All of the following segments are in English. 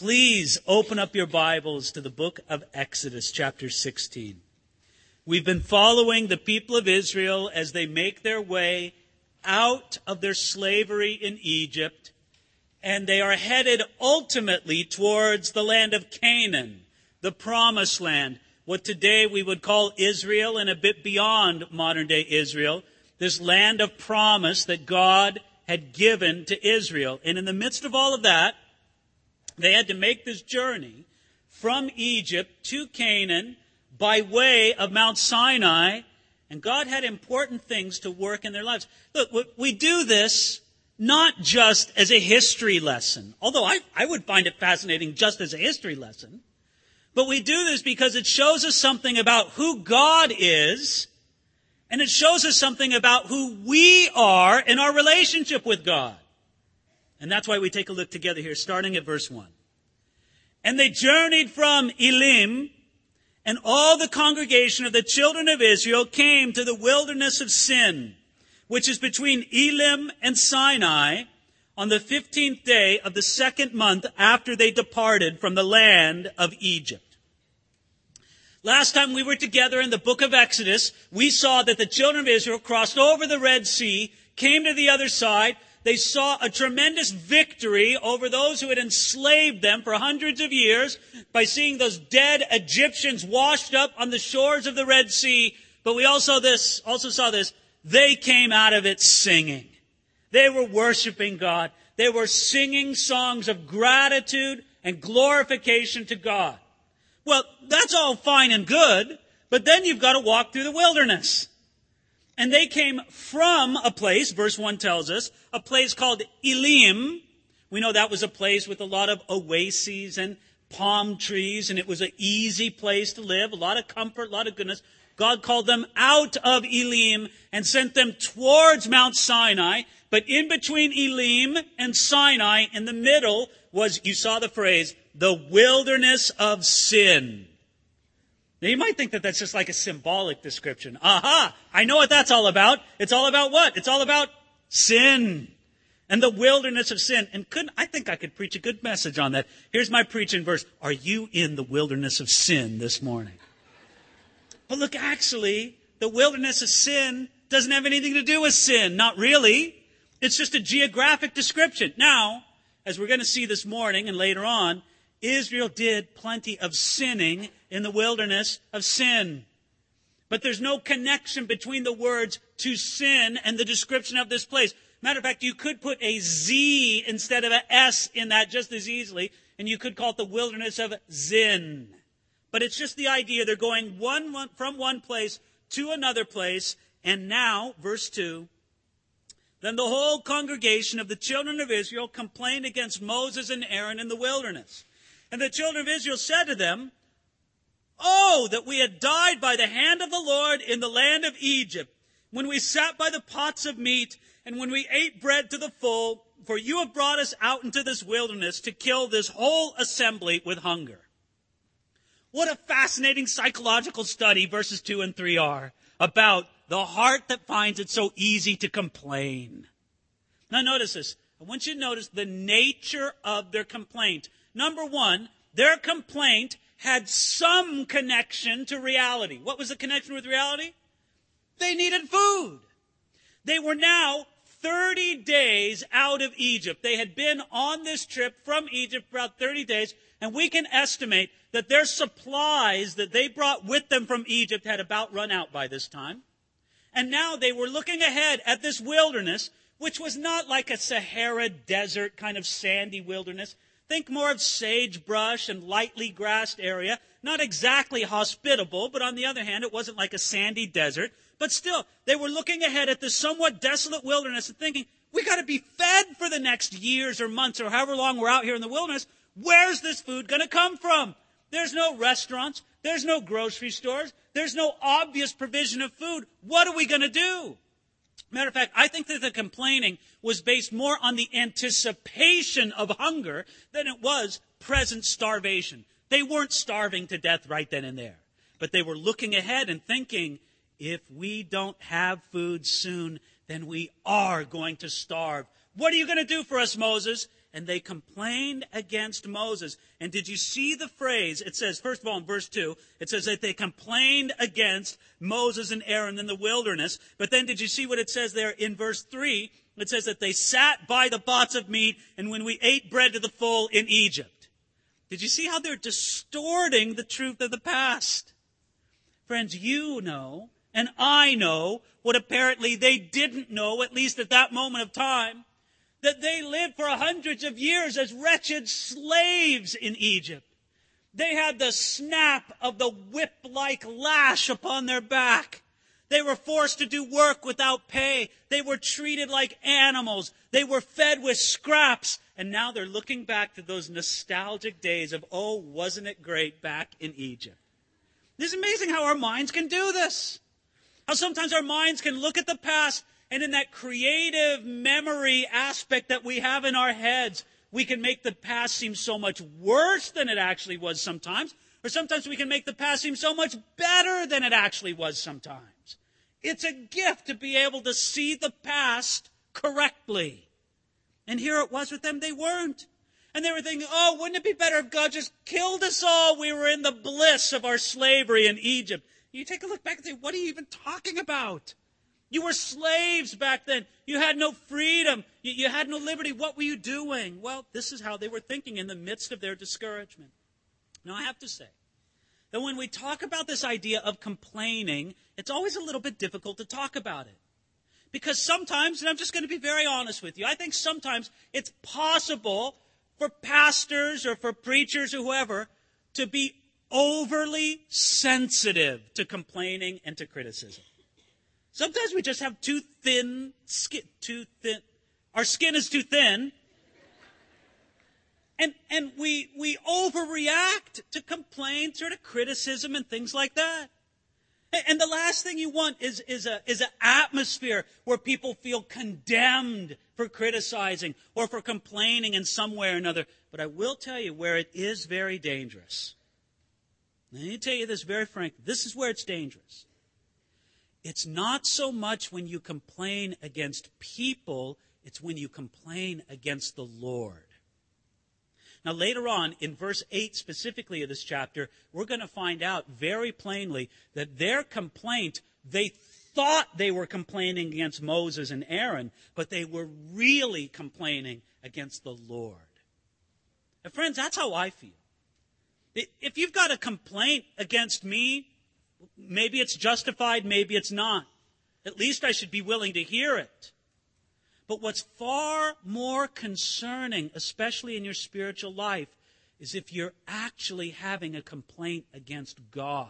Please open up your Bibles to the book of Exodus, chapter 16. We've been following the people of Israel as they make their way out of their slavery in Egypt, and they are headed ultimately towards the land of Canaan, the promised land, what today we would call Israel and a bit beyond modern day Israel, this land of promise that God had given to Israel. And in the midst of all of that, they had to make this journey from Egypt to Canaan by way of Mount Sinai, and God had important things to work in their lives. Look, we do this not just as a history lesson, although I, I would find it fascinating just as a history lesson, but we do this because it shows us something about who God is, and it shows us something about who we are in our relationship with God. And that's why we take a look together here, starting at verse 1. And they journeyed from Elim, and all the congregation of the children of Israel came to the wilderness of Sin, which is between Elim and Sinai, on the 15th day of the second month after they departed from the land of Egypt. Last time we were together in the book of Exodus, we saw that the children of Israel crossed over the Red Sea, came to the other side, they saw a tremendous victory over those who had enslaved them for hundreds of years by seeing those dead Egyptians washed up on the shores of the Red Sea. But we also this, also saw this. They came out of it singing. They were worshiping God. They were singing songs of gratitude and glorification to God. Well, that's all fine and good, but then you've got to walk through the wilderness. And they came from a place, verse 1 tells us, a place called Elim. We know that was a place with a lot of oases and palm trees, and it was an easy place to live, a lot of comfort, a lot of goodness. God called them out of Elim and sent them towards Mount Sinai. But in between Elim and Sinai, in the middle, was, you saw the phrase, the wilderness of sin. Now you might think that that's just like a symbolic description. Aha! I know what that's all about. It's all about what? It's all about sin and the wilderness of sin. And couldn't, I think I could preach a good message on that. Here's my preaching verse. Are you in the wilderness of sin this morning? But look, actually, the wilderness of sin doesn't have anything to do with sin. Not really. It's just a geographic description. Now, as we're going to see this morning and later on, Israel did plenty of sinning in the wilderness of sin. But there's no connection between the words to sin and the description of this place. Matter of fact, you could put a Z instead of a S in that just as easily, and you could call it the wilderness of Zin. But it's just the idea they're going one, one from one place to another place, and now, verse 2, then the whole congregation of the children of Israel complained against Moses and Aaron in the wilderness. And the children of Israel said to them, Oh, that we had died by the hand of the Lord in the land of Egypt, when we sat by the pots of meat, and when we ate bread to the full, for you have brought us out into this wilderness to kill this whole assembly with hunger. What a fascinating psychological study verses 2 and 3 are about the heart that finds it so easy to complain. Now notice this. I want you to notice the nature of their complaint. Number one, their complaint had some connection to reality. What was the connection with reality? They needed food. They were now 30 days out of Egypt. They had been on this trip from Egypt for about 30 days, and we can estimate that their supplies that they brought with them from Egypt had about run out by this time. And now they were looking ahead at this wilderness, which was not like a Sahara desert kind of sandy wilderness. Think more of sagebrush and lightly grassed area. Not exactly hospitable, but on the other hand, it wasn't like a sandy desert. But still, they were looking ahead at this somewhat desolate wilderness and thinking, we got to be fed for the next years or months or however long we're out here in the wilderness. Where's this food going to come from? There's no restaurants. There's no grocery stores. There's no obvious provision of food. What are we going to do? Matter of fact, I think that the complaining was based more on the anticipation of hunger than it was present starvation. They weren't starving to death right then and there, but they were looking ahead and thinking, if we don't have food soon, then we are going to starve. What are you going to do for us, Moses? And they complained against Moses. And did you see the phrase? It says, first of all, in verse 2, it says that they complained against Moses and Aaron in the wilderness. But then did you see what it says there in verse 3? It says that they sat by the pots of meat and when we ate bread to the full in Egypt. Did you see how they're distorting the truth of the past? Friends, you know, and I know what apparently they didn't know, at least at that moment of time that they lived for hundreds of years as wretched slaves in Egypt. They had the snap of the whip like lash upon their back. They were forced to do work without pay. They were treated like animals. They were fed with scraps. And now they're looking back to those nostalgic days of, oh, wasn't it great back in Egypt? It's amazing how our minds can do this. How sometimes our minds can look at the past and in that creative memory aspect that we have in our heads, we can make the past seem so much worse than it actually was sometimes. Or sometimes we can make the past seem so much better than it actually was sometimes. It's a gift to be able to see the past correctly. And here it was with them, they weren't. And they were thinking, oh, wouldn't it be better if God just killed us all? We were in the bliss of our slavery in Egypt. You take a look back and say, what are you even talking about? You were slaves back then. You had no freedom. You, you, had no liberty. What were you doing? Well, this is how they were thinking in the midst of their discouragement. Now, I have to say that when we talk about this idea of complaining, it's always a little bit difficult to talk about it. Because sometimes, and I'm just going to be very honest with you, I think sometimes it's possible for pastors or for preachers or whoever to be overly sensitive to complaining and to criticism. Sometimes we just have too thin skin, too thin. Our skin is too thin. And, and we, we overreact to complaints or to criticism and things like that. And the last thing you want is, is, a, is an atmosphere where people feel condemned for criticizing or for complaining in some way or another. But I will tell you where it is very dangerous. Let me tell you this very frankly. This is where it's dangerous. It's not so much when you complain against people, it's when you complain against the Lord. Now, later on, in verse 8 specifically of this chapter, we're going to find out very plainly that their complaint, they thought they were complaining against Moses and Aaron, but they were really complaining against the Lord. And friends, that's how I feel. If you've got a complaint against me, Maybe it's justified, maybe it's not. At least I should be willing to hear it. But what's far more concerning, especially in your spiritual life, is if you're actually having a complaint against God.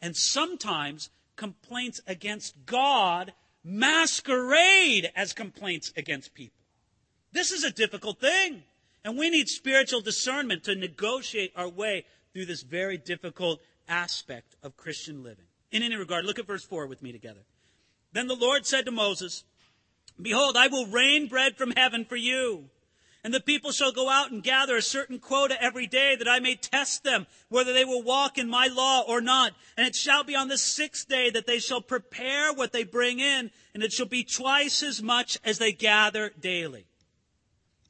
And sometimes complaints against God masquerade as complaints against people. This is a difficult thing. And we need spiritual discernment to negotiate our way through this very difficult aspect of Christian living. In any regard, look at verse 4 with me together. Then the Lord said to Moses, Behold, I will rain bread from heaven for you. And the people shall go out and gather a certain quota every day that I may test them, whether they will walk in my law or not. And it shall be on the sixth day that they shall prepare what they bring in, and it shall be twice as much as they gather daily.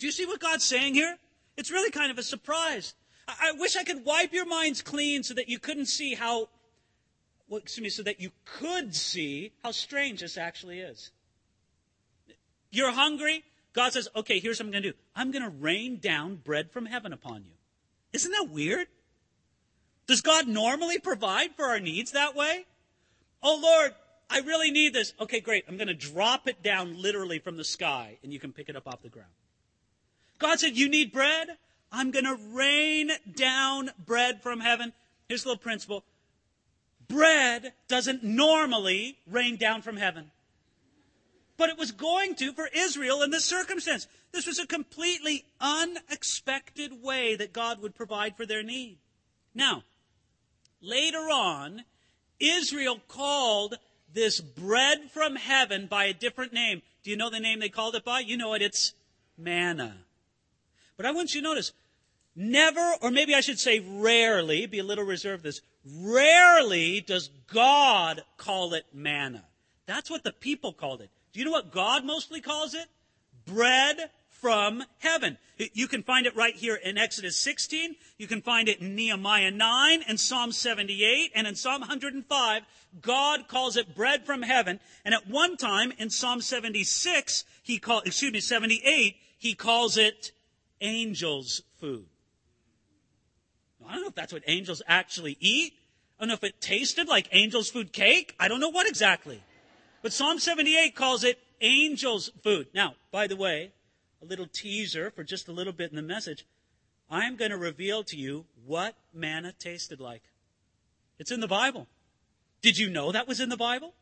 Do you see what God's saying here? It's really kind of a surprise. I wish I could wipe your minds clean so that you couldn't see how, well, excuse me, so that you could see how strange this actually is. You're hungry? God says, okay, here's what I'm going to do. I'm going to rain down bread from heaven upon you. Isn't that weird? Does God normally provide for our needs that way? Oh Lord, I really need this. Okay, great. I'm going to drop it down literally from the sky and you can pick it up off the ground. God said, you need bread? I'm going to rain down bread from heaven. Here's a little principle. Bread doesn't normally rain down from heaven. But it was going to for Israel in this circumstance. This was a completely unexpected way that God would provide for their need. Now, later on, Israel called this bread from heaven by a different name. Do you know the name they called it by? You know it. It's manna. But I want you to notice, never, or maybe I should say rarely, be a little reserved this, rarely does God call it manna. That's what the people called it. Do you know what God mostly calls it? Bread from heaven. You can find it right here in Exodus 16. You can find it in Nehemiah 9 and Psalm 78 and in Psalm 105. God calls it bread from heaven. And at one time in Psalm 76, he called, excuse me, 78, he calls it angels food. I don't know if that's what angels actually eat. I don't know if it tasted like angels food cake. I don't know what exactly. But Psalm 78 calls it angels food. Now, by the way, a little teaser for just a little bit in the message. I'm going to reveal to you what manna tasted like. It's in the Bible. Did you know that was in the Bible?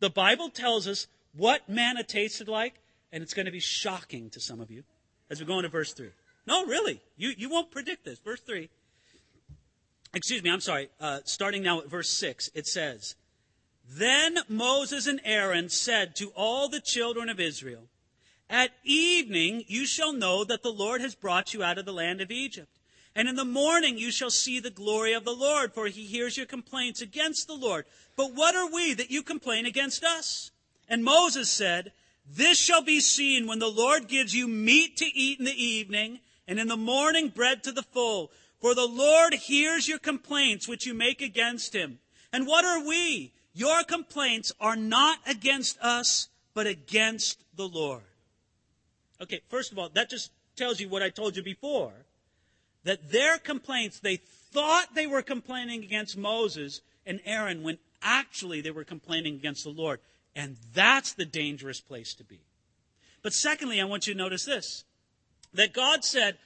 The Bible tells us what manna tasted like, and it's going to be shocking to some of you as we go into verse 3. No, really. You, you won't predict this. Verse 3 excuse me, I'm sorry, uh, starting now at verse 6, it says, Then Moses and Aaron said to all the children of Israel, At evening you shall know that the Lord has brought you out of the land of Egypt. And in the morning you shall see the glory of the Lord, for he hears your complaints against the Lord. But what are we that you complain against us? And Moses said, This shall be seen when the Lord gives you meat to eat in the evening, and in the morning bread to the full. For the Lord hears your complaints which you make against him. And what are we? Your complaints are not against us, but against the Lord. Okay, first of all, that just tells you what I told you before. That their complaints, they thought they were complaining against Moses and Aaron when actually they were complaining against the Lord. And that's the dangerous place to be. But secondly, I want you to notice this. That God said,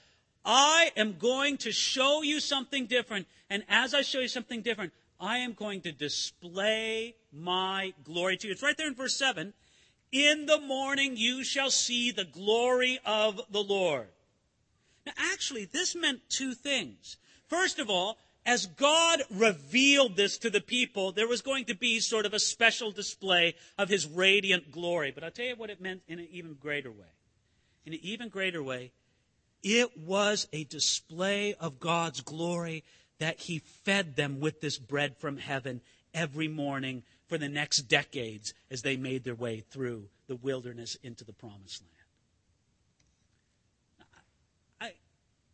I am going to show you something different. And as I show you something different, I am going to display my glory to you. It's right there in verse 7. In the morning you shall see the glory of the Lord. Now, actually, this meant two things. First of all, as God revealed this to the people, there was going to be sort of a special display of his radiant glory. But I'll tell you what it meant in an even greater way. In an even greater way, it was a display of God's glory that He fed them with this bread from heaven every morning for the next decades as they made their way through the wilderness into the promised land.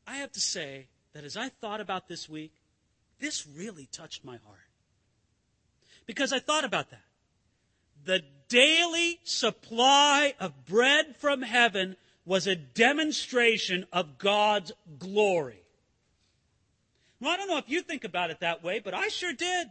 I, I have to say that as I thought about this week, this really touched my heart. Because I thought about that. The daily supply of bread from heaven was a demonstration of God's glory. Well, I don't know if you think about it that way, but I sure did.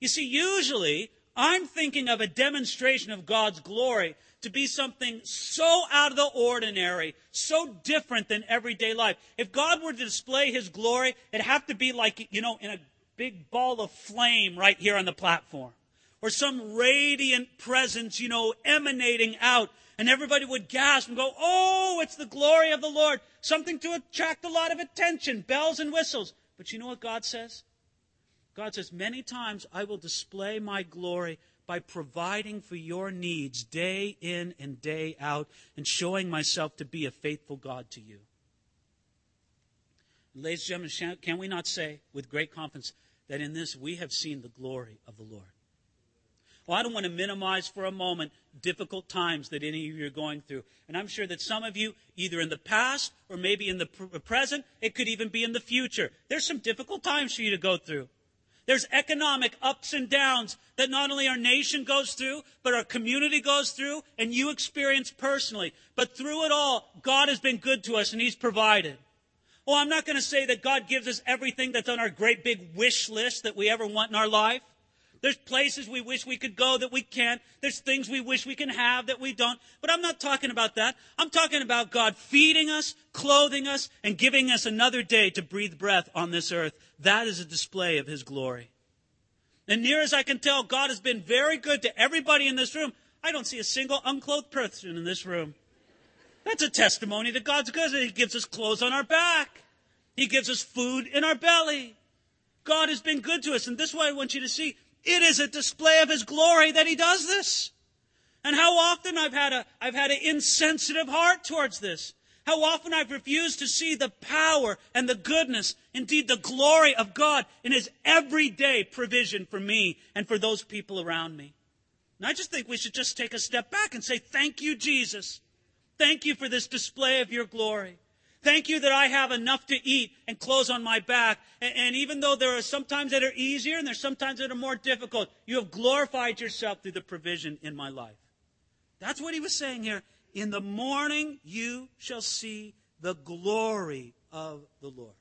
You see, usually I'm thinking of a demonstration of God's glory to be something so out of the ordinary, so different than everyday life. If God were to display His glory, it'd have to be like, you know, in a big ball of flame right here on the platform. Or some radiant presence, you know, emanating out and everybody would gasp and go, Oh, it's the glory of the Lord. Something to attract a lot of attention, bells and whistles. But you know what God says? God says, Many times I will display my glory by providing for your needs day in and day out and showing myself to be a faithful God to you. Ladies and gentlemen, can we not say with great confidence that in this we have seen the glory of the Lord? Well, I don't want to minimize for a moment difficult times that any of you are going through. And I'm sure that some of you, either in the past or maybe in the present, it could even be in the future. There's some difficult times for you to go through. There's economic ups and downs that not only our nation goes through, but our community goes through, and you experience personally. But through it all, God has been good to us and He's provided. Well, I'm not going to say that God gives us everything that's on our great big wish list that we ever want in our life. There's places we wish we could go that we can't. There's things we wish we can have that we don't. But I'm not talking about that. I'm talking about God feeding us, clothing us, and giving us another day to breathe breath on this earth. That is a display of His glory. And near as I can tell, God has been very good to everybody in this room. I don't see a single unclothed person in this room. That's a testimony that God's good. He gives us clothes on our back. He gives us food in our belly. God has been good to us. And this is what I want you to see. It is a display of His glory that He does this. And how often I've had a, I've had an insensitive heart towards this. How often I've refused to see the power and the goodness, indeed the glory of God in His everyday provision for me and for those people around me. And I just think we should just take a step back and say, thank you, Jesus. Thank you for this display of your glory. Thank you that I have enough to eat and clothes on my back. And, and, even though there are some times that are easier and there's some times that are more difficult, you have glorified yourself through the provision in my life. That's what he was saying here. In the morning you shall see the glory of the Lord.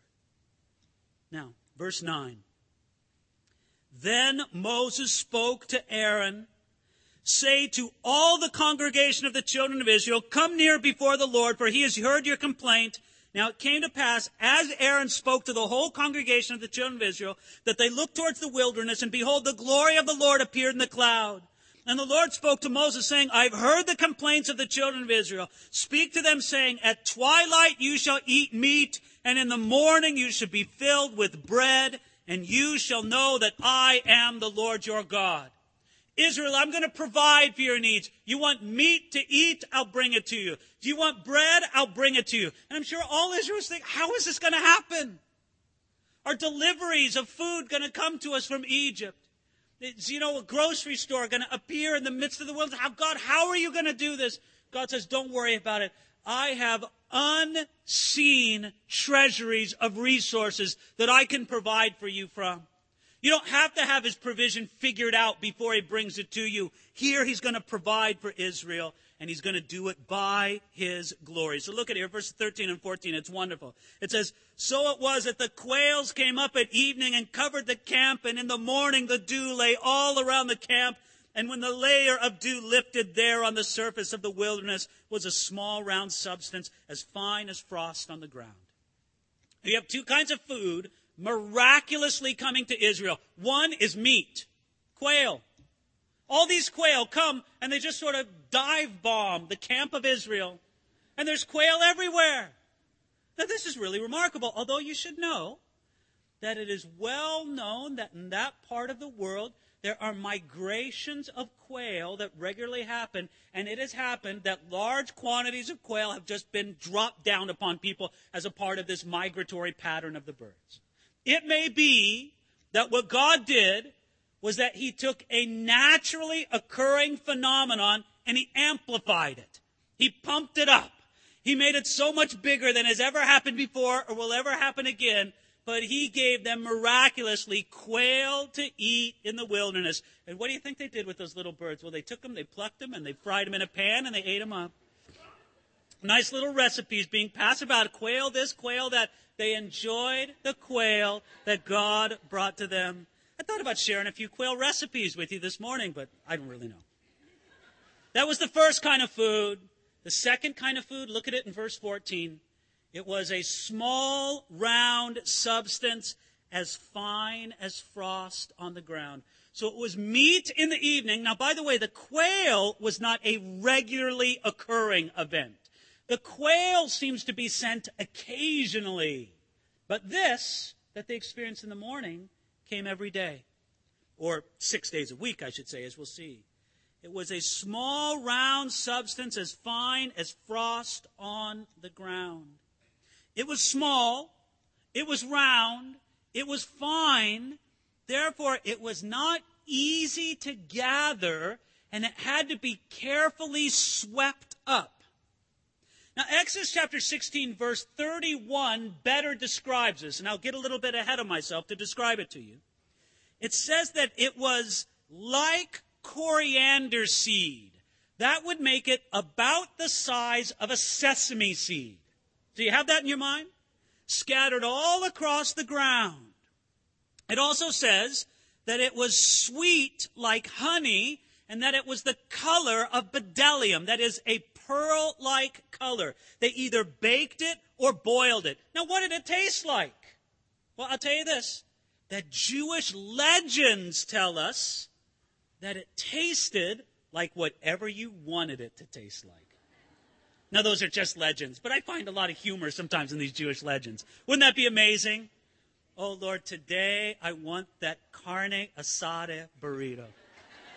Now, verse 9. Then Moses spoke to Aaron, say to all the congregation of the children of Israel, come near before the Lord, for he has heard your complaint. Now it came to pass, as Aaron spoke to the whole congregation of the children of Israel, that they looked towards the wilderness, and behold, the glory of the Lord appeared in the cloud. And the Lord spoke to Moses, saying, I've heard the complaints of the children of Israel. Speak to them, saying, At twilight you shall eat meat, and in the morning you shall be filled with bread, and you shall know that I am the Lord your God. Israel, I'm going to provide for your needs. You want meat to eat? I'll bring it to you. Do you want bread? I'll bring it to you. And I'm sure all Israelites thinking, how is this going to happen? Are deliveries of food going to come to us from Egypt? Is, you know, a grocery store going to appear in the midst of the wilderness? How, God, how are you going to do this? God says, don't worry about it. I have unseen treasuries of resources that I can provide for you from. You don't have to have his provision figured out before he brings it to you. Here he's going to provide for Israel and he's going to do it by his glory. So look at here, verse 13 and 14. It's wonderful. It says, So it was that the quails came up at evening and covered the camp, and in the morning the dew lay all around the camp. And when the layer of dew lifted there on the surface of the wilderness was a small round substance as fine as frost on the ground. You have two kinds of food miraculously coming to Israel. One is meat, quail. All these quail come and they just sort of dive bomb the camp of Israel. And there's quail everywhere. Now, this is really remarkable, although you should know that it is well known that in that part of the world, there are migrations of quail that regularly happen, and it has happened that large quantities of quail have just been dropped down upon people as a part of this migratory pattern of the birds. It may be that what God did was that he took a naturally occurring phenomenon and he amplified it. He pumped it up. He made it so much bigger than has ever happened before or will ever happen again. But he gave them miraculously quail to eat in the wilderness. And what do you think they did with those little birds? Well, they took them, they plucked them, and they fried them in a pan, and they ate them up. Nice little recipes being passed about quail this, quail that. They enjoyed the quail that God brought to them. I thought about sharing a few quail recipes with you this morning, but I don't really know. That was the first kind of food. The second kind of food, look at it in verse 14. It was a small, round substance as fine as frost on the ground. So it was meat in the evening. Now, by the way, the quail was not a regularly occurring event. The quail seems to be sent occasionally. But this that they experienced in the morning came every day. Or six days a week, I should say, as we'll see. It was a small, round substance as fine as frost on the ground. It was small, it was round, it was fine, therefore it was not easy to gather, and it had to be carefully swept up. Now, Exodus chapter 16, verse 31 better describes this, and I'll get a little bit ahead of myself to describe it to you. It says that it was like coriander seed. That would make it about the size of a sesame seed. Do you have that in your mind? Scattered all across the ground. It also says that it was sweet like honey and that it was the color of bdellium, that is a pearl like color. They either baked it or boiled it. Now, what did it taste like? Well, I'll tell you this that Jewish legends tell us that it tasted like whatever you wanted it to taste like. Now, those are just legends, but I find a lot of humor sometimes in these Jewish legends. Wouldn't that be amazing? Oh, Lord, today I want that carne asada burrito.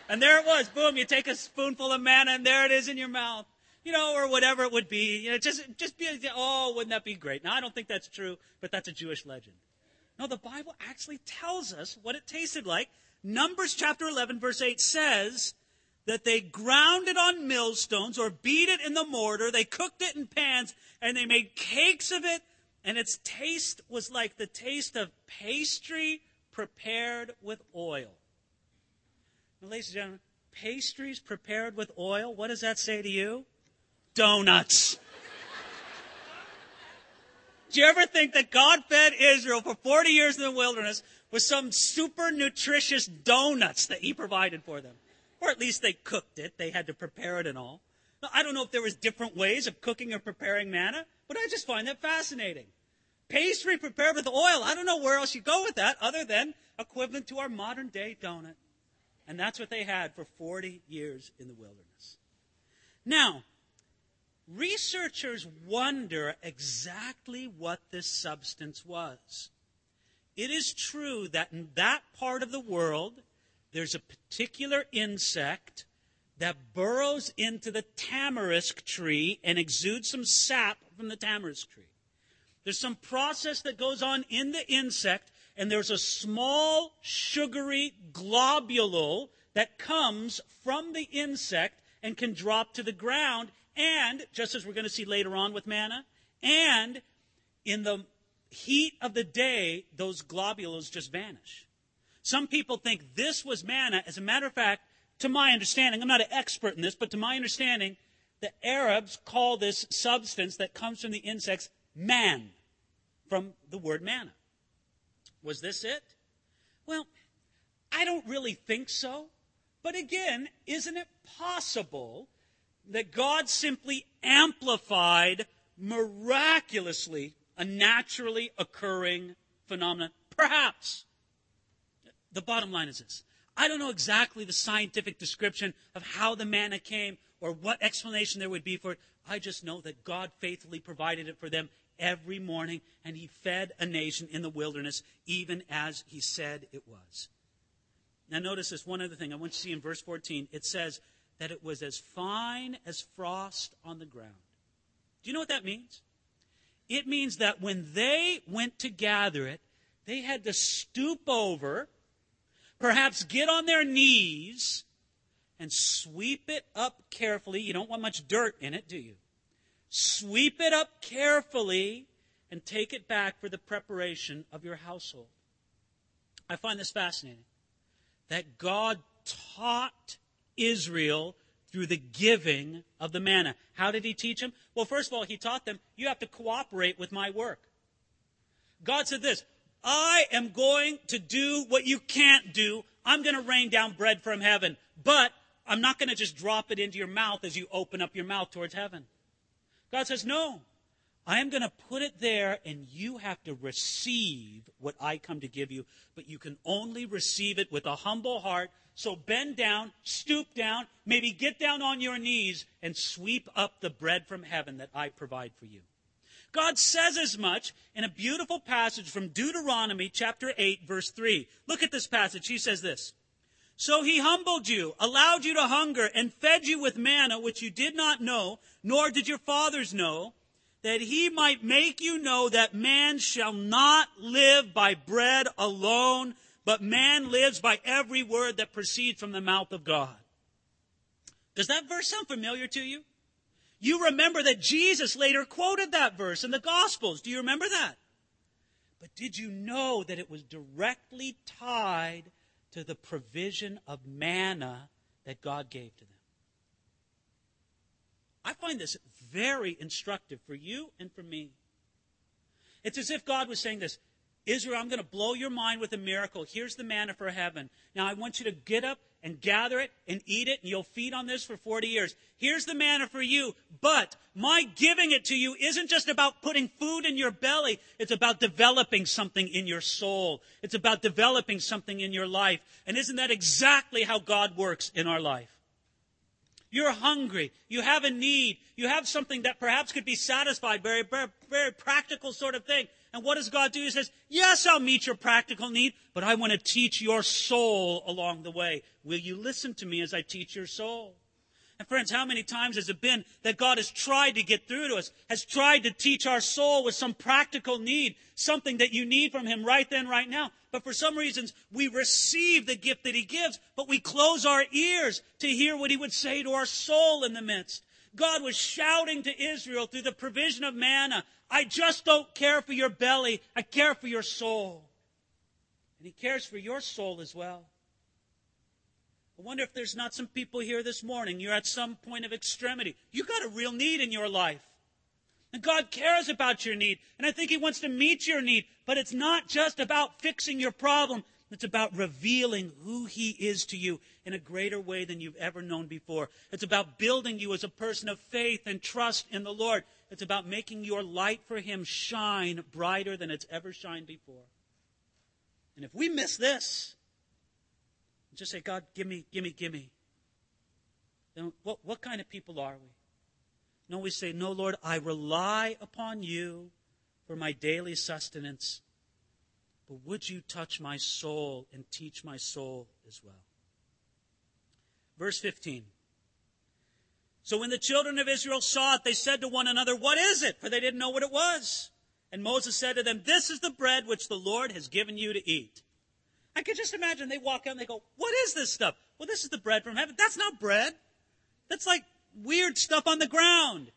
And there it was. Boom, you take a spoonful of manna and there it is in your mouth. You know, or whatever it would be. You know, just, just be, oh, wouldn't that be great? Now, I don't think that's true, but that's a Jewish legend. No, the Bible actually tells us what it tasted like. Numbers chapter 11, verse 8 says that they ground it on millstones or beat it in the mortar. They cooked it in pans and they made cakes of it. And its taste was like the taste of pastry prepared with oil. Now, ladies and gentlemen, pastries prepared with oil, what does that say to you? Donuts. Do you ever think that God fed Israel for 40 years in the wilderness with some super nutritious donuts that he provided for them? Or at least they cooked it. They had to prepare it and all. Now, I don't know if there was different ways of cooking or preparing manna, but I just find that fascinating. Pastry prepared with oil. I don't know where else you go with that other than equivalent to our modern day donut. And that's what they had for 40 years in the wilderness. Now, Researchers wonder exactly what this substance was. It is true that in that part of the world, there's a particular insect that burrows into the tamarisk tree and exudes some sap from the tamarisk tree. There's some process that goes on in the insect, and there's a small sugary globule that comes from the insect and can drop to the ground and, just as we're going to see later on with manna, and in the heat of the day, those globules just vanish. Some people think this was manna. As a matter of fact, to my understanding, I'm not an expert in this, but to my understanding, the Arabs call this substance that comes from the insects man, from the word manna. Was this it? Well, I don't really think so. But again, isn't it possible that God simply amplified miraculously a naturally occurring phenomenon? Perhaps. The bottom line is this. I don't know exactly the scientific description of how the manna came or what explanation there would be for it. I just know that God faithfully provided it for them every morning, and He fed a nation in the wilderness, even as He said it was. Now, notice this one other thing I want you to see in verse 14. It says, that it was as fine as frost on the ground. Do you know what that means? It means that when they went to gather it, they had to stoop over, perhaps get on their knees, and sweep it up carefully. You don't want much dirt in it, do you? Sweep it up carefully and take it back for the preparation of your household. I find this fascinating that God taught Israel through the giving of the manna. How did he teach them? Well, first of all, he taught them, you have to cooperate with my work. God said this, I am going to do what you can't do. I'm going to rain down bread from heaven, but I'm not going to just drop it into your mouth as you open up your mouth towards heaven. God says, no, I am going to put it there and you have to receive what I come to give you, but you can only receive it with a humble heart so bend down, stoop down, maybe get down on your knees and sweep up the bread from heaven that I provide for you. God says as much in a beautiful passage from Deuteronomy chapter 8 verse 3. Look at this passage. He says this. So he humbled you, allowed you to hunger, and fed you with manna which you did not know, nor did your fathers know, that he might make you know that man shall not live by bread alone, but man lives by every word that proceeds from the mouth of God. Does that verse sound familiar to you? You remember that Jesus later quoted that verse in the Gospels. Do you remember that? But did you know that it was directly tied to the provision of manna that God gave to them? I find this very instructive for you and for me. It's as if God was saying this Israel, I'm going to blow your mind with a miracle. Here's the manna for heaven. Now I want you to get up and gather it and eat it, and you'll feed on this for 40 years. Here's the manna for you, but my giving it to you isn't just about putting food in your belly. It's about developing something in your soul. It's about developing something in your life. And isn't that exactly how God works in our life? You're hungry. You have a need. You have something that perhaps could be satisfied. Very, very, very practical sort of thing. And what does God do? He says, Yes, I'll meet your practical need, but I want to teach your soul along the way. Will you listen to me as I teach your soul? And friends, how many times has it been that God has tried to get through to us, has tried to teach our soul with some practical need, something that you need from Him right then, right now. But for some reasons, we receive the gift that He gives, but we close our ears to hear what He would say to our soul in the midst. God was shouting to Israel through the provision of manna, I just don't care for your belly, I care for your soul. And He cares for your soul as well. I wonder if there's not some people here this morning. You're at some point of extremity. You've got a real need in your life. And God cares about your need. And I think He wants to meet your need. But it's not just about fixing your problem. It's about revealing who He is to you in a greater way than you've ever known before. It's about building you as a person of faith and trust in the Lord. It's about making your light for Him shine brighter than it's ever shined before. And if we miss this, just say, God, give me, give me, give me. Then what, what kind of people are we? No, we say, No, Lord, I rely upon you for my daily sustenance. But would you touch my soul and teach my soul as well? Verse 15. So when the children of Israel saw it, they said to one another, What is it? For they didn't know what it was. And Moses said to them, This is the bread which the Lord has given you to eat. I could just imagine they walk out and they go, What is this stuff? Well, this is the bread from heaven. That's not bread. That's like weird stuff on the ground.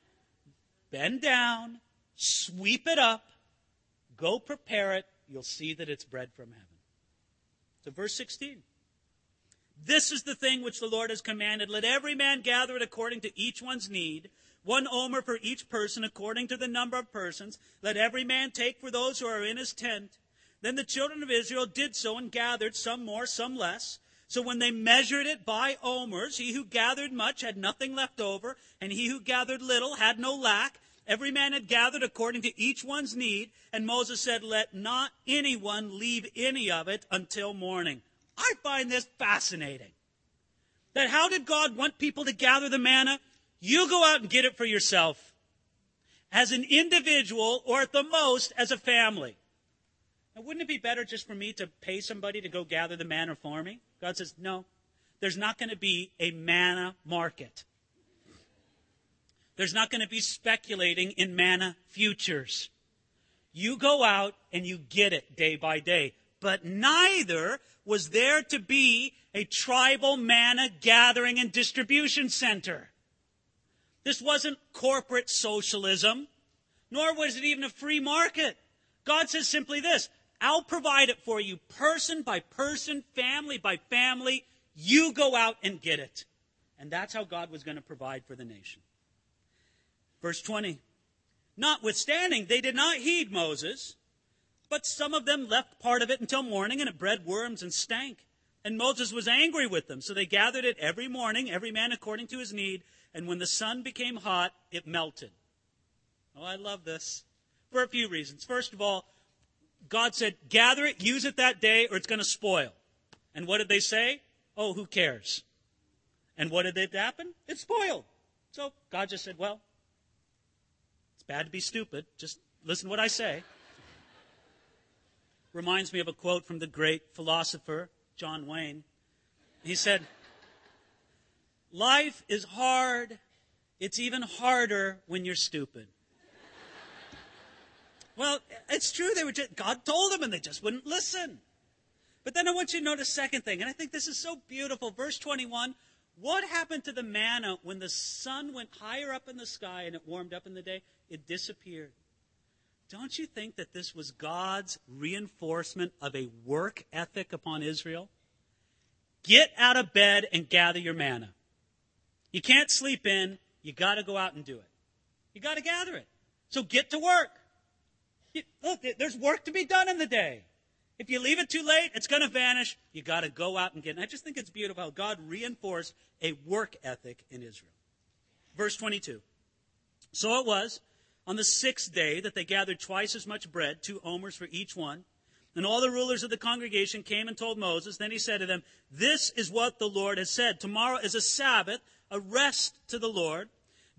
Bend down, sweep it up, go prepare it. You'll see that it's bread from heaven. So, verse 16. This is the thing which the Lord has commanded. Let every man gather it according to each one's need, one omer for each person according to the number of persons. Let every man take for those who are in his tent. Then the children of Israel did so and gathered, some more, some less. So when they measured it by omers, he who gathered much had nothing left over, and he who gathered little had no lack. Every man had gathered according to each one's need, and Moses said, Let not anyone leave any of it until morning. I find this fascinating. That how did God want people to gather the manna? You go out and get it for yourself. As an individual, or at the most, as a family. Now, wouldn't it be better just for me to pay somebody to go gather the manna for me? God says, no. There's not going to be a manna market. There's not going to be speculating in manna futures. You go out and you get it day by day. But neither was there to be a tribal manna gathering and distribution center. This wasn't corporate socialism, nor was it even a free market. God says simply this I'll provide it for you person by person, family by family. You go out and get it. And that's how God was going to provide for the nation. Verse 20. Notwithstanding, they did not heed Moses, but some of them left part of it until morning, and it bred worms and stank. And Moses was angry with them. So they gathered it every morning, every man according to his need. And when the sun became hot, it melted. Oh, I love this. For a few reasons. First of all, God said, gather it, use it that day, or it's going to spoil. And what did they say? Oh, who cares? And what did it happen? It spoiled. So God just said, well, it's bad to be stupid. Just listen to what I say. Reminds me of a quote from the great philosopher, John Wayne. He said, Life is hard. It's even harder when you're stupid. Well, it's true. They were just, God told them and they just wouldn't listen. But then I want you to notice second thing, and I think this is so beautiful. Verse 21 What happened to the manna when the sun went higher up in the sky and it warmed up in the day? It disappeared. Don't you think that this was God's reinforcement of a work ethic upon Israel? Get out of bed and gather your manna. You can't sleep in, you got to go out and do it. You got to gather it. So get to work. Look, there's work to be done in the day. If you leave it too late, it's going to vanish. You got to go out and get it. And I just think it's beautiful how God reinforced a work ethic in Israel. Verse 22. So it was on the sixth day that they gathered twice as much bread, two omers for each one. And all the rulers of the congregation came and told Moses. Then he said to them, This is what the Lord has said. Tomorrow is a Sabbath, a rest to the Lord.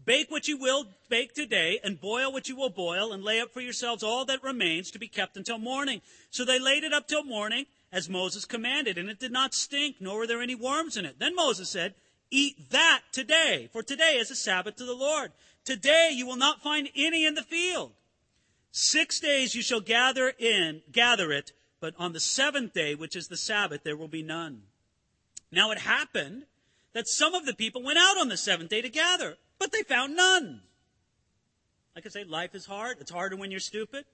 Bake what you will bake today, and boil what you will boil, and lay up for yourselves all that remains to be kept until morning. So they laid it up till morning, as Moses commanded, and it did not stink, nor were there any worms in it. Then Moses said, Eat that today, for today is a Sabbath to the Lord. Today you will not find any in the field. Six days you shall gather in, gather it, but on the seventh day, which is the Sabbath, there will be none. Now it happened that some of the people went out on the seventh day to gather, but they found none. Like I say, life is hard. It's harder when you're stupid.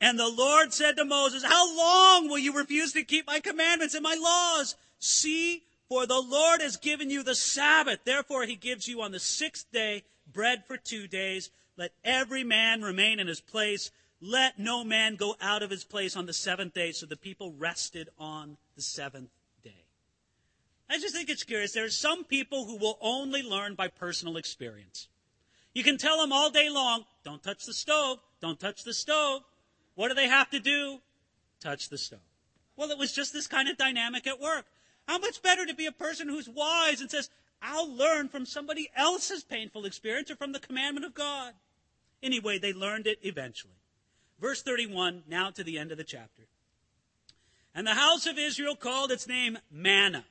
And the Lord said to Moses, How long will you refuse to keep my commandments and my laws? See, for the Lord has given you the Sabbath. Therefore, he gives you on the sixth day bread for two days. Let every man remain in his place. Let no man go out of his place on the seventh day. So the people rested on the seventh day. I just think it's curious. There are some people who will only learn by personal experience. You can tell them all day long, don't touch the stove, don't touch the stove. What do they have to do? Touch the stove. Well, it was just this kind of dynamic at work. How much better to be a person who's wise and says, I'll learn from somebody else's painful experience or from the commandment of God. Anyway, they learned it eventually. Verse 31, now to the end of the chapter. And the house of Israel called its name manna.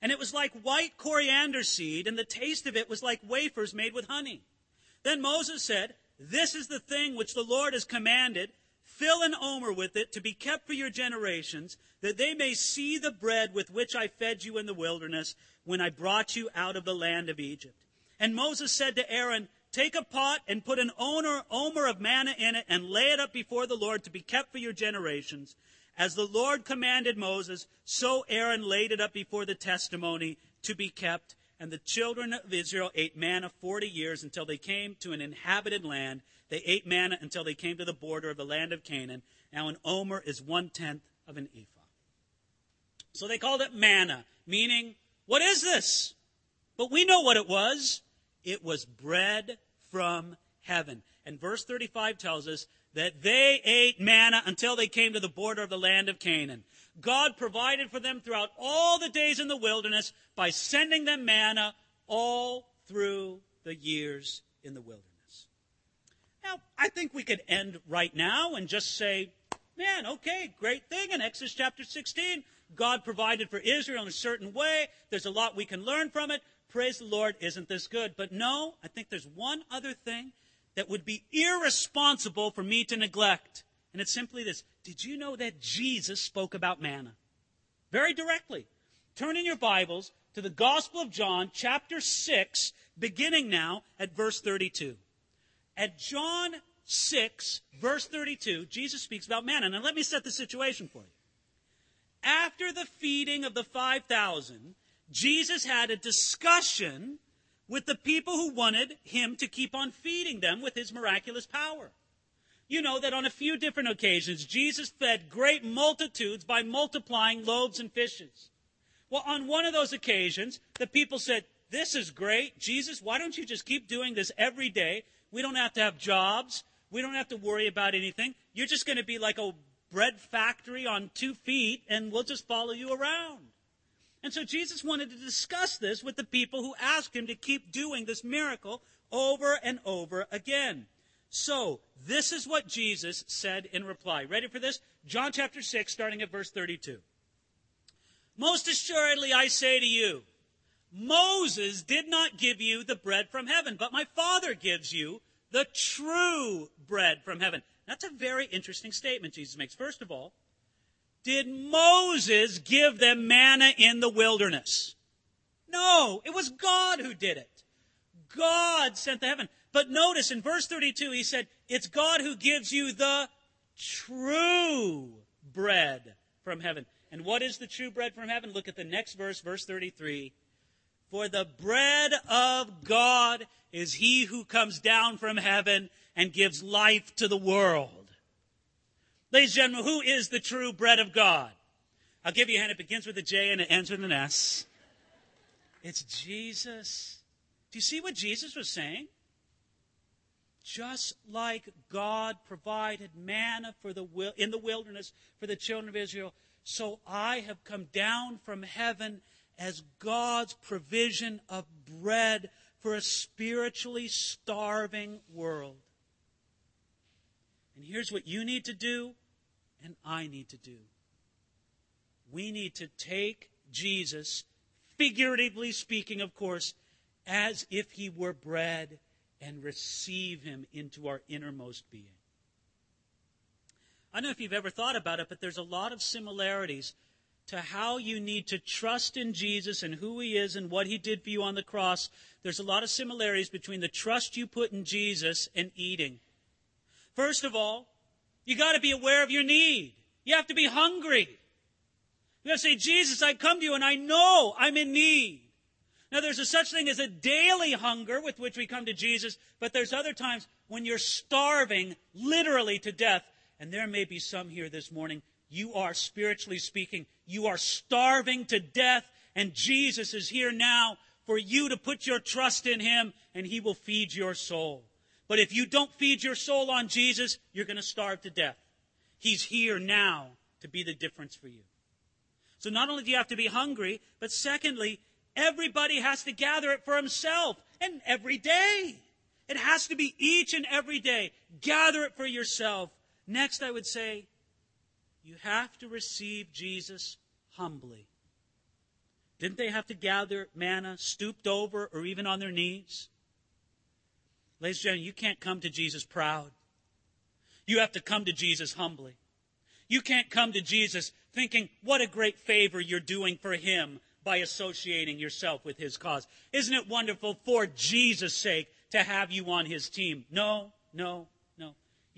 And it was like white coriander seed, and the taste of it was like wafers made with honey. Then Moses said, This is the thing which the Lord has commanded. Fill an omer with it to be kept for your generations, that they may see the bread with which I fed you in the wilderness when I brought you out of the land of Egypt. And Moses said to Aaron, Take a pot and put an omer, of manna in it and lay it up before the Lord to be kept for your generations. As the Lord commanded Moses, so Aaron laid it up before the testimony to be kept. And the children of Israel ate manna forty years until they came to an inhabited land. They ate manna until they came to the border of the land of Canaan. Now an omer is one tenth of an ephah. So they called it manna, meaning, what is this? But we know what it was. It was bread from heaven. And verse 35 tells us that they ate manna until they came to the border of the land of Canaan. God provided for them throughout all the days in the wilderness by sending them manna all through the years in the wilderness. Now, I think we could end right now and just say, man, okay, great thing in Exodus chapter 16. God provided for Israel in a certain way. There's a lot we can learn from it. Praise the Lord, isn't this good? But no, I think there's one other thing that would be irresponsible for me to neglect. And it's simply this. Did you know that Jesus spoke about manna? Very directly. Turn in your Bibles to the Gospel of John, chapter 6, beginning now at verse 32. At John 6, verse 32, Jesus speaks about manna. Now let me set the situation for you. After the feeding of the 5,000, Jesus had a discussion with the people who wanted him to keep on feeding them with his miraculous power. You know that on a few different occasions, Jesus fed great multitudes by multiplying loaves and fishes. Well, on one of those occasions, the people said, This is great. Jesus, why don't you just keep doing this every day? We don't have to have jobs. We don't have to worry about anything. You're just going to be like a bread factory on two feet, and we'll just follow you around. And so Jesus wanted to discuss this with the people who asked him to keep doing this miracle over and over again. So, this is what Jesus said in reply. Ready for this? John chapter 6, starting at verse 32. Most assuredly, I say to you, Moses did not give you the bread from heaven, but my Father gives you the true bread from heaven. That's a very interesting statement Jesus makes. First of all, did Moses give them manna in the wilderness? No, it was God who did it. God sent the heaven. But notice in verse 32, he said, It's God who gives you the true bread from heaven. And what is the true bread from heaven? Look at the next verse, verse 33. For the bread of God is he who comes down from heaven and gives life to the world. Ladies and gentlemen, who is the true bread of God? I'll give you a hand. It begins with a J and it ends with an S. It's Jesus. Do you see what Jesus was saying? Just like God provided manna for the in the wilderness for the children of Israel, so I have come down from heaven as God's provision of bread for a spiritually starving world. And here's what you need to do, and I need to do. We need to take Jesus, figuratively speaking, of course, as if he were bread and receive him into our innermost being. I don't know if you've ever thought about it, but there's a lot of similarities to how you need to trust in Jesus and who he is and what he did for you on the cross. There's a lot of similarities between the trust you put in Jesus and eating. First of all, you got to be aware of your need. You have to be hungry. You got to say, Jesus, I come to you and I know I'm in need. Now, there's a such thing as a daily hunger with which we come to Jesus, but there's other times when you're starving literally to death. And there may be some here this morning. You are, spiritually speaking, you are starving to death, and Jesus is here now for you to put your trust in Him, and He will feed your soul. But if you don't feed your soul on Jesus, you're going to starve to death. He's here now to be the difference for you. So not only do you have to be hungry, but secondly, everybody has to gather it for himself and every day. It has to be each and every day. Gather it for yourself. Next, I would say, you have to receive Jesus humbly. Didn't they have to gather manna stooped over or even on their knees? Ladies and gentlemen, you can't come to Jesus proud. You have to come to Jesus humbly. You can't come to Jesus thinking, what a great favor you're doing for him by associating yourself with his cause. Isn't it wonderful for Jesus' sake to have you on his team? No, no.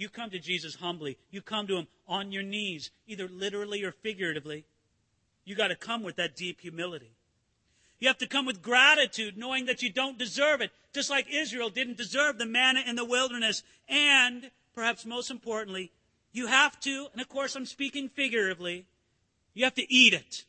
You come to Jesus humbly. You come to him on your knees, either literally or figuratively. You got to come with that deep humility. You have to come with gratitude, knowing that you don't deserve it, just like Israel didn't deserve the manna in the wilderness. And, perhaps most importantly, you have to, and of course I'm speaking figuratively, you have to eat it.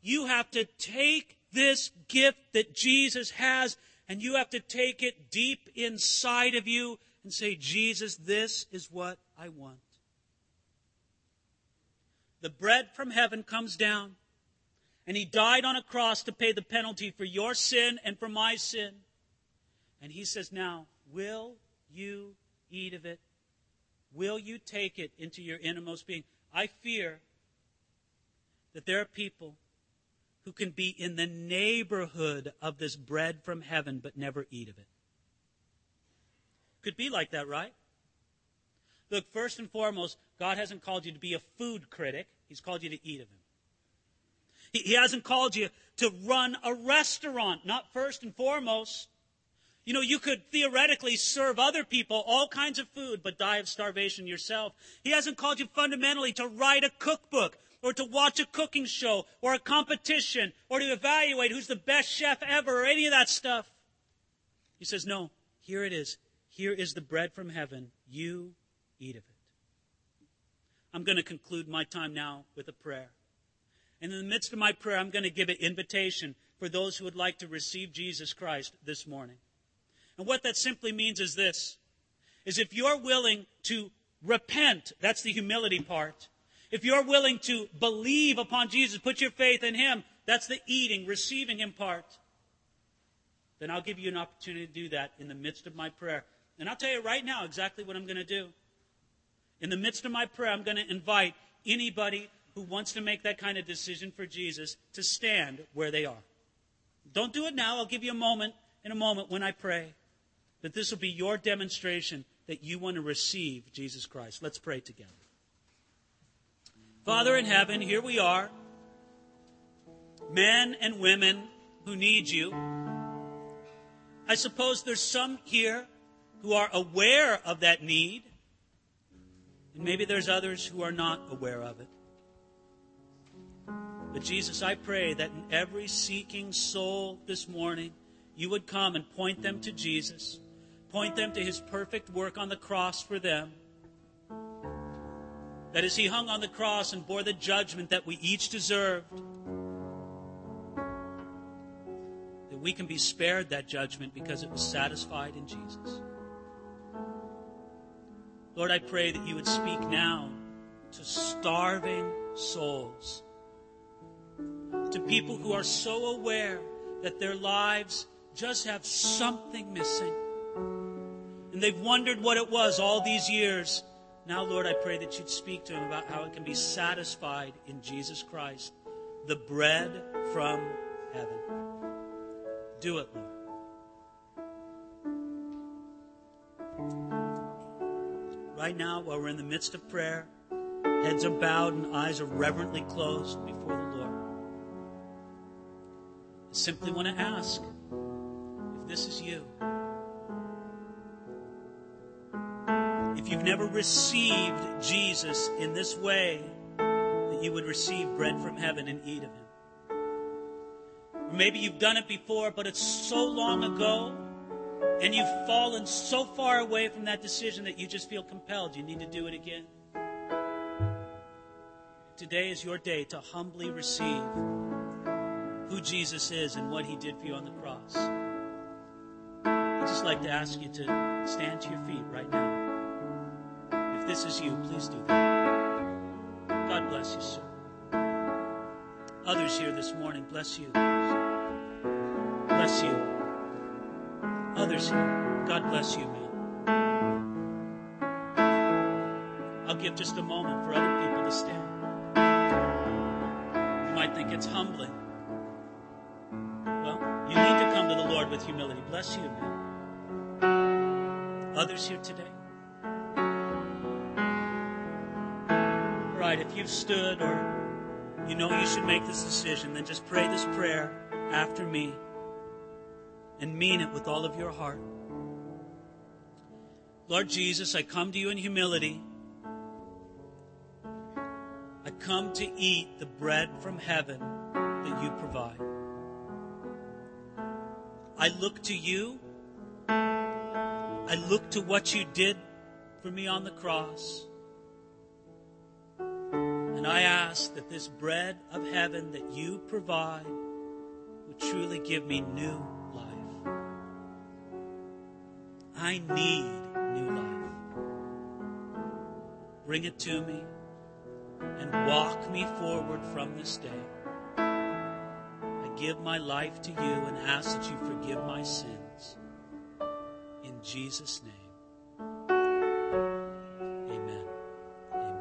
You have to take this gift that Jesus has and you have to take it deep inside of you and say, Jesus, this is what I want. The bread from heaven comes down and he died on a cross to pay the penalty for your sin and for my sin. And he says, Now, will you eat of it? Will you take it into your innermost being? I fear that there are people who can be in the neighborhood of this bread from heaven but never eat of it. Could be like that, right? Look, first and foremost, God hasn't called you to be a food critic. He's called you to eat of Him. He, he hasn't called you to run a restaurant, not first and foremost. You know, you could theoretically serve other people all kinds of food, but die of starvation yourself. He hasn't called you fundamentally to write a cookbook or to watch a cooking show or a competition or to evaluate who's the best chef ever or any of that stuff. He says, no, here it is. Here is the bread from heaven. You eat of it. I'm going to conclude my time now with a prayer. And in the midst of my prayer, I'm going to give an invitation for those who would like to receive Jesus Christ this morning. And what that simply means is this, is if you're willing to repent, that's the humility part. If you're willing to believe upon Jesus, put your faith in Him, that's the eating, receiving Him part. Then I'll give you an opportunity to do that in the midst of my prayer. And I'll tell you right now exactly what I'm going to do. In the midst of my prayer, I'm going to invite anybody who wants to make that kind of decision for Jesus to stand where they are. Don't do it now. I'll give you a moment in a moment when I pray that this will be your demonstration that you want to receive Jesus Christ. Let's pray together. Father in heaven, here we are, men and women who need you. I suppose there's some here who are aware of that need, and maybe there's others who are not aware of it. But Jesus, I pray that in every seeking soul this morning, you would come and point them to Jesus point them to his perfect work on the cross for them. That as he hung on the cross and bore the judgment that we each deserved, that we can be spared that judgment because it was satisfied in Jesus. Lord, I pray that you would speak now to starving souls, to people who are so aware that their lives just have something missing and they've wondered what it was all these years. Now, Lord, I pray that you'd speak to them about how it can be satisfied in Jesus Christ, the bread from heaven. Do it, Lord. Right now, while we're in the midst of prayer, heads are bowed and eyes are reverently closed before the Lord. I simply want to ask if this is you. If you've never received Jesus in this way, that you would receive bread from heaven and eat of him. Or maybe you've done it before, but it's so long ago and you've fallen so far away from that decision that you just feel compelled you need to do it again. Today is your day to humbly receive who Jesus is and what he did for you on the cross. I'd just like to ask you to stand to your feet right now. If this is you, please do that. God bless you, sir. Others here this morning, bless you. Bless you. Others here, God bless you, man. I'll give just a moment for other people to stand. You might think it's humbling. Well, you need to come to the Lord with humility. Bless you, man. Others here today? right, if you've stood or you know you should make this decision, then just pray this prayer after me and mean it with all of your heart. Lord Jesus, I come to you in humility. I come to eat the bread from heaven that you provide. I look to you. I look to what you did for me on the cross. And I ask that this bread of heaven that you provide would truly give me new I need new life. Bring it to me and walk me forward from this day. I give my life to you and ask that you forgive my sins. In Jesus' name.